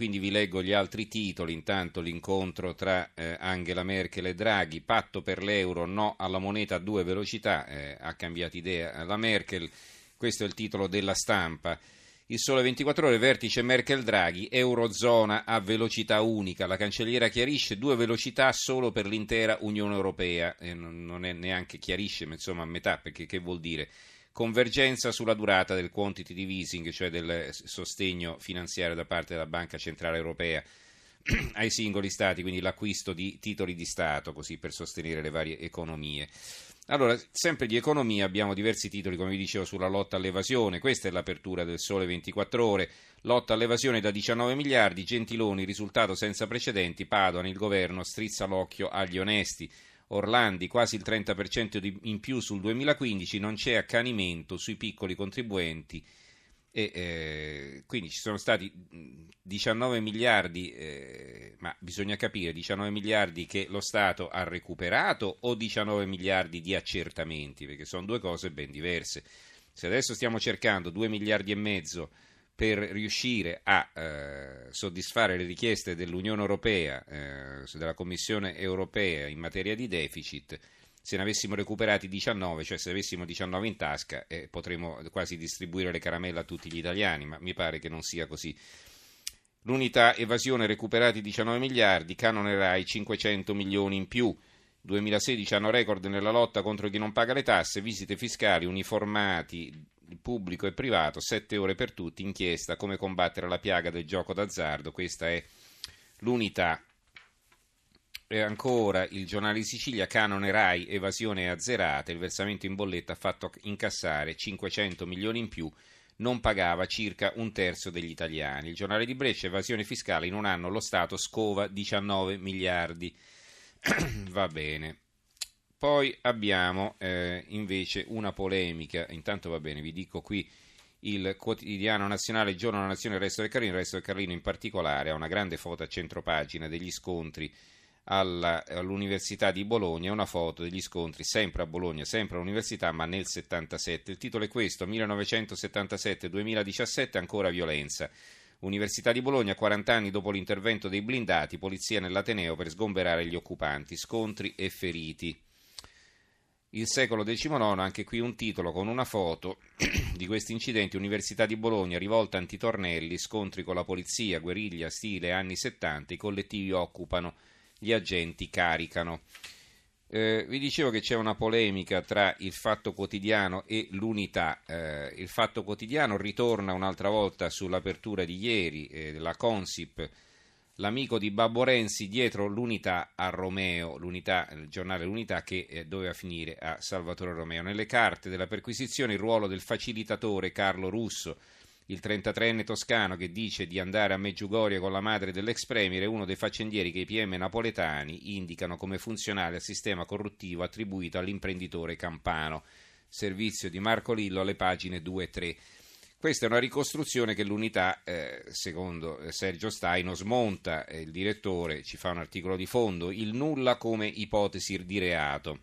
Quindi vi leggo gli altri titoli, intanto l'incontro tra eh, Angela Merkel e Draghi, patto per l'euro, no alla moneta a due velocità, eh, ha cambiato idea la Merkel, questo è il titolo della stampa. Il sole 24 ore, vertice Merkel-Draghi, Eurozona a velocità unica. La cancelliera chiarisce due velocità solo per l'intera Unione Europea. Eh, non è neanche chiarisce, ma insomma a metà, perché che vuol dire? Convergenza sulla durata del quantitative easing, cioè del sostegno finanziario da parte della Banca Centrale Europea ai singoli stati, quindi l'acquisto di titoli di Stato, così per sostenere le varie economie. Allora, sempre di economia abbiamo diversi titoli, come vi dicevo, sulla lotta all'evasione. Questa è l'apertura del Sole 24 Ore. Lotta all'evasione da 19 miliardi, Gentiloni, risultato senza precedenti, Padoan, il governo strizza l'occhio agli onesti. Orlandi, quasi il 30% in più sul 2015, non c'è accanimento sui piccoli contribuenti e eh, quindi ci sono stati 19 miliardi, eh, ma bisogna capire 19 miliardi che lo Stato ha recuperato o 19 miliardi di accertamenti, perché sono due cose ben diverse. Se adesso stiamo cercando 2 miliardi e mezzo per riuscire a eh, soddisfare le richieste dell'Unione Europea, eh, della Commissione Europea in materia di deficit, se ne avessimo recuperati 19, cioè se avessimo 19 in tasca, eh, potremmo quasi distribuire le caramelle a tutti gli italiani, ma mi pare che non sia così. L'unità evasione recuperati 19 miliardi, canone RAI 500 milioni in più. 2016 hanno record nella lotta contro chi non paga le tasse, visite fiscali uniformati pubblico e privato, 7 ore per tutti, inchiesta come combattere la piaga del gioco d'azzardo, questa è l'unità e ancora il giornale Sicilia, canone RAI, evasione azzerata, il versamento in bolletta ha fatto incassare 500 milioni in più, non pagava circa un terzo degli italiani. Il giornale di Brescia, evasione fiscale, in un anno lo Stato scova 19 miliardi. Va bene. Poi abbiamo eh, invece una polemica, intanto va bene, vi dico qui il quotidiano nazionale Giorno della Nazione, il Resto del Carlino, il Resto del Carlino in particolare ha una grande foto a centropagina degli scontri alla, all'Università di Bologna, una foto degli scontri sempre a Bologna, sempre all'Università, ma nel 77. Il titolo è questo, 1977-2017, ancora violenza. Università di Bologna, 40 anni dopo l'intervento dei blindati, polizia nell'Ateneo per sgomberare gli occupanti, scontri e feriti. Il secolo XIX, anche qui un titolo con una foto di questi incidenti, Università di Bologna, rivolta antitornelli, scontri con la polizia, guerriglia, stile anni 70, i collettivi occupano gli agenti caricano. Eh, vi dicevo che c'è una polemica tra il Fatto Quotidiano e l'Unità. Eh, il Fatto Quotidiano ritorna un'altra volta sull'apertura di ieri eh, della Consip, l'amico di Babbo Renzi dietro l'Unità a Romeo, l'unità, il giornale L'Unità che eh, doveva finire a Salvatore Romeo. Nelle carte della perquisizione il ruolo del facilitatore Carlo Russo il 33enne toscano che dice di andare a Meggiugorie con la madre dell'ex premier è uno dei faccendieri che i PM napoletani indicano come funzionale al sistema corruttivo attribuito all'imprenditore campano. Servizio di Marco Lillo alle pagine 2 e 3. Questa è una ricostruzione che l'unità, eh, secondo Sergio Staino, smonta. Eh, il direttore ci fa un articolo di fondo, il nulla come ipotesi di reato.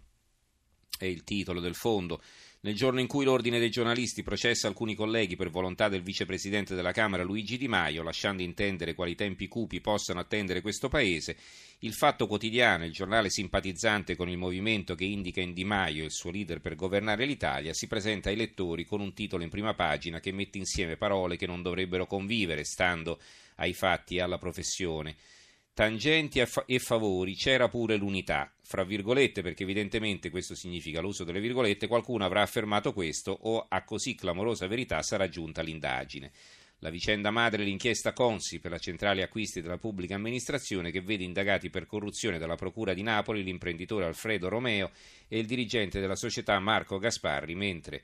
È il titolo del fondo. Nel giorno in cui l'Ordine dei giornalisti processa alcuni colleghi per volontà del vicepresidente della Camera Luigi Di Maio, lasciando intendere quali tempi cupi possano attendere questo Paese, il Fatto Quotidiano, il giornale simpatizzante con il movimento che indica in Di Maio il suo leader per governare l'Italia, si presenta ai lettori con un titolo in prima pagina che mette insieme parole che non dovrebbero convivere, stando ai fatti e alla professione tangenti e favori c'era pure l'unità, fra virgolette, perché evidentemente questo significa l'uso delle virgolette, qualcuno avrà affermato questo o a così clamorosa verità sarà giunta l'indagine. La vicenda madre l'inchiesta Consi per la centrale acquisti della pubblica amministrazione che vede indagati per corruzione dalla Procura di Napoli l'imprenditore Alfredo Romeo e il dirigente della società Marco Gasparri, mentre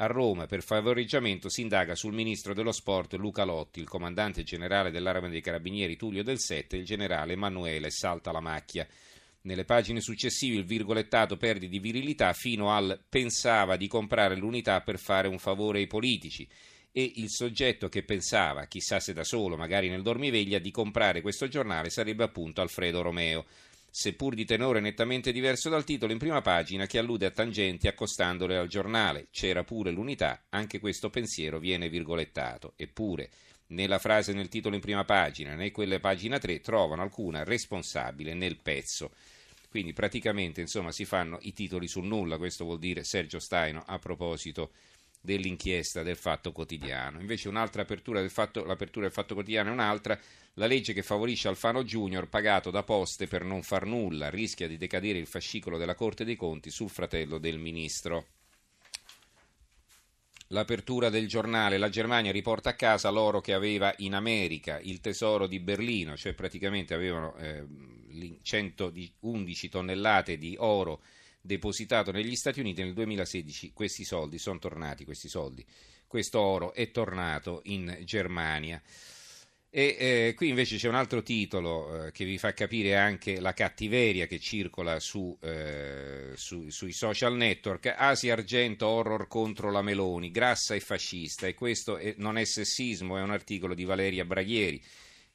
a Roma per favoreggiamento si indaga sul ministro dello sport Luca Lotti, il comandante generale dell'Arma dei Carabinieri Tullio Del Sette e il generale Emanuele Salta la Macchia. Nelle pagine successive il virgolettato perde di virilità fino al pensava di comprare l'unità per fare un favore ai politici e il soggetto che pensava, chissà se da solo, magari nel dormiveglia, di comprare questo giornale sarebbe appunto Alfredo Romeo seppur di tenore nettamente diverso dal titolo in prima pagina che allude a tangenti accostandole al giornale. C'era pure l'unità, anche questo pensiero viene virgolettato. Eppure, né la frase nel titolo in prima pagina né quelle pagina 3 trovano alcuna responsabile nel pezzo. Quindi praticamente insomma, si fanno i titoli sul nulla, questo vuol dire Sergio Staino a proposito dell'inchiesta del Fatto Quotidiano. Invece un'altra apertura del fatto, l'apertura del Fatto Quotidiano è un'altra, la legge che favorisce Alfano Junior pagato da poste per non far nulla, rischia di decadere il fascicolo della Corte dei Conti sul fratello del ministro. L'apertura del giornale, la Germania riporta a casa l'oro che aveva in America, il tesoro di Berlino, cioè praticamente avevano eh, 111 tonnellate di oro depositato negli Stati Uniti nel 2016 questi soldi sono tornati, questi soldi, questo oro è tornato in Germania. E eh, qui invece c'è un altro titolo eh, che vi fa capire anche la cattiveria che circola su, eh, su, sui social network. Asia Argento, horror contro la Meloni, grassa e fascista. E questo è, non è sessismo, è un articolo di Valeria Braghieri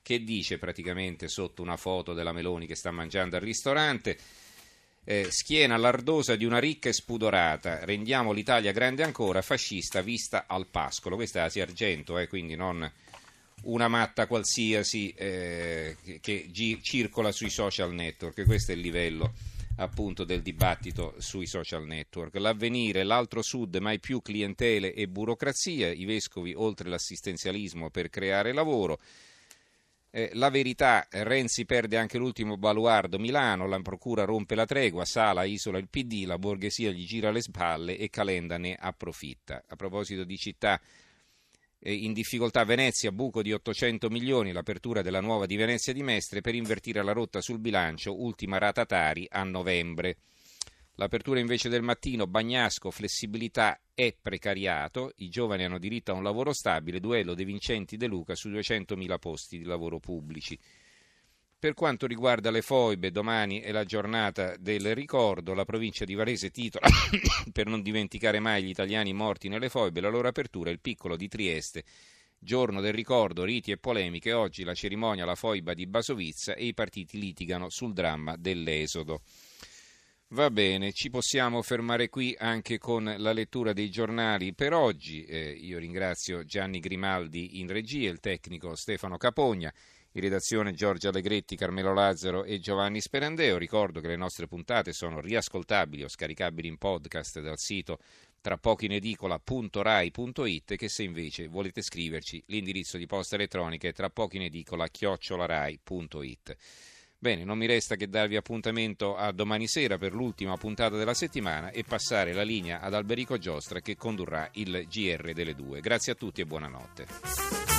che dice praticamente sotto una foto della Meloni che sta mangiando al ristorante. Eh, schiena lardosa di una ricca e spudorata, rendiamo l'Italia grande ancora, fascista vista al pascolo. Questa è Asia Argento, eh, quindi non una matta qualsiasi eh, che, gi- circola sui social network, questo è il livello appunto del dibattito sui social network. L'avvenire, l'altro sud, mai più clientele e burocrazia, i vescovi oltre l'assistenzialismo per creare lavoro. Eh, la verità, Renzi perde anche l'ultimo baluardo Milano, la procura rompe la tregua, Sala isola il PD, la borghesia gli gira le spalle e Calenda ne approfitta. A proposito di città in difficoltà Venezia, buco di 800 milioni, l'apertura della nuova di Venezia di Mestre per invertire la rotta sul bilancio, ultima rata Tari a novembre. L'apertura invece del mattino, Bagnasco, flessibilità e precariato, i giovani hanno diritto a un lavoro stabile, duello De Vincenti De Luca su 200.000 posti di lavoro pubblici. Per quanto riguarda le foibe, domani è la giornata del ricordo, la provincia di Varese titola per non dimenticare mai gli italiani morti nelle foibe, la loro apertura è il piccolo di Trieste. Giorno del ricordo, riti e polemiche, oggi la cerimonia alla foiba di Basovizza e i partiti litigano sul dramma dell'esodo. Va bene, ci possiamo fermare qui anche con la lettura dei giornali per oggi. Eh, io ringrazio Gianni Grimaldi in regia, il tecnico Stefano Capogna. In redazione Giorgio Allegretti, Carmelo Lazzaro e Giovanni Sperandeo. Ricordo che le nostre puntate sono riascoltabili o scaricabili in podcast dal sito tra pochi in edicola.rai.it che se invece volete scriverci l'indirizzo di posta elettronica è tra pochi in edicola chiocciolarai.it. Bene, non mi resta che darvi appuntamento a domani sera per l'ultima puntata della settimana e passare la linea ad Alberico Giostra che condurrà il GR delle due. Grazie a tutti e buonanotte.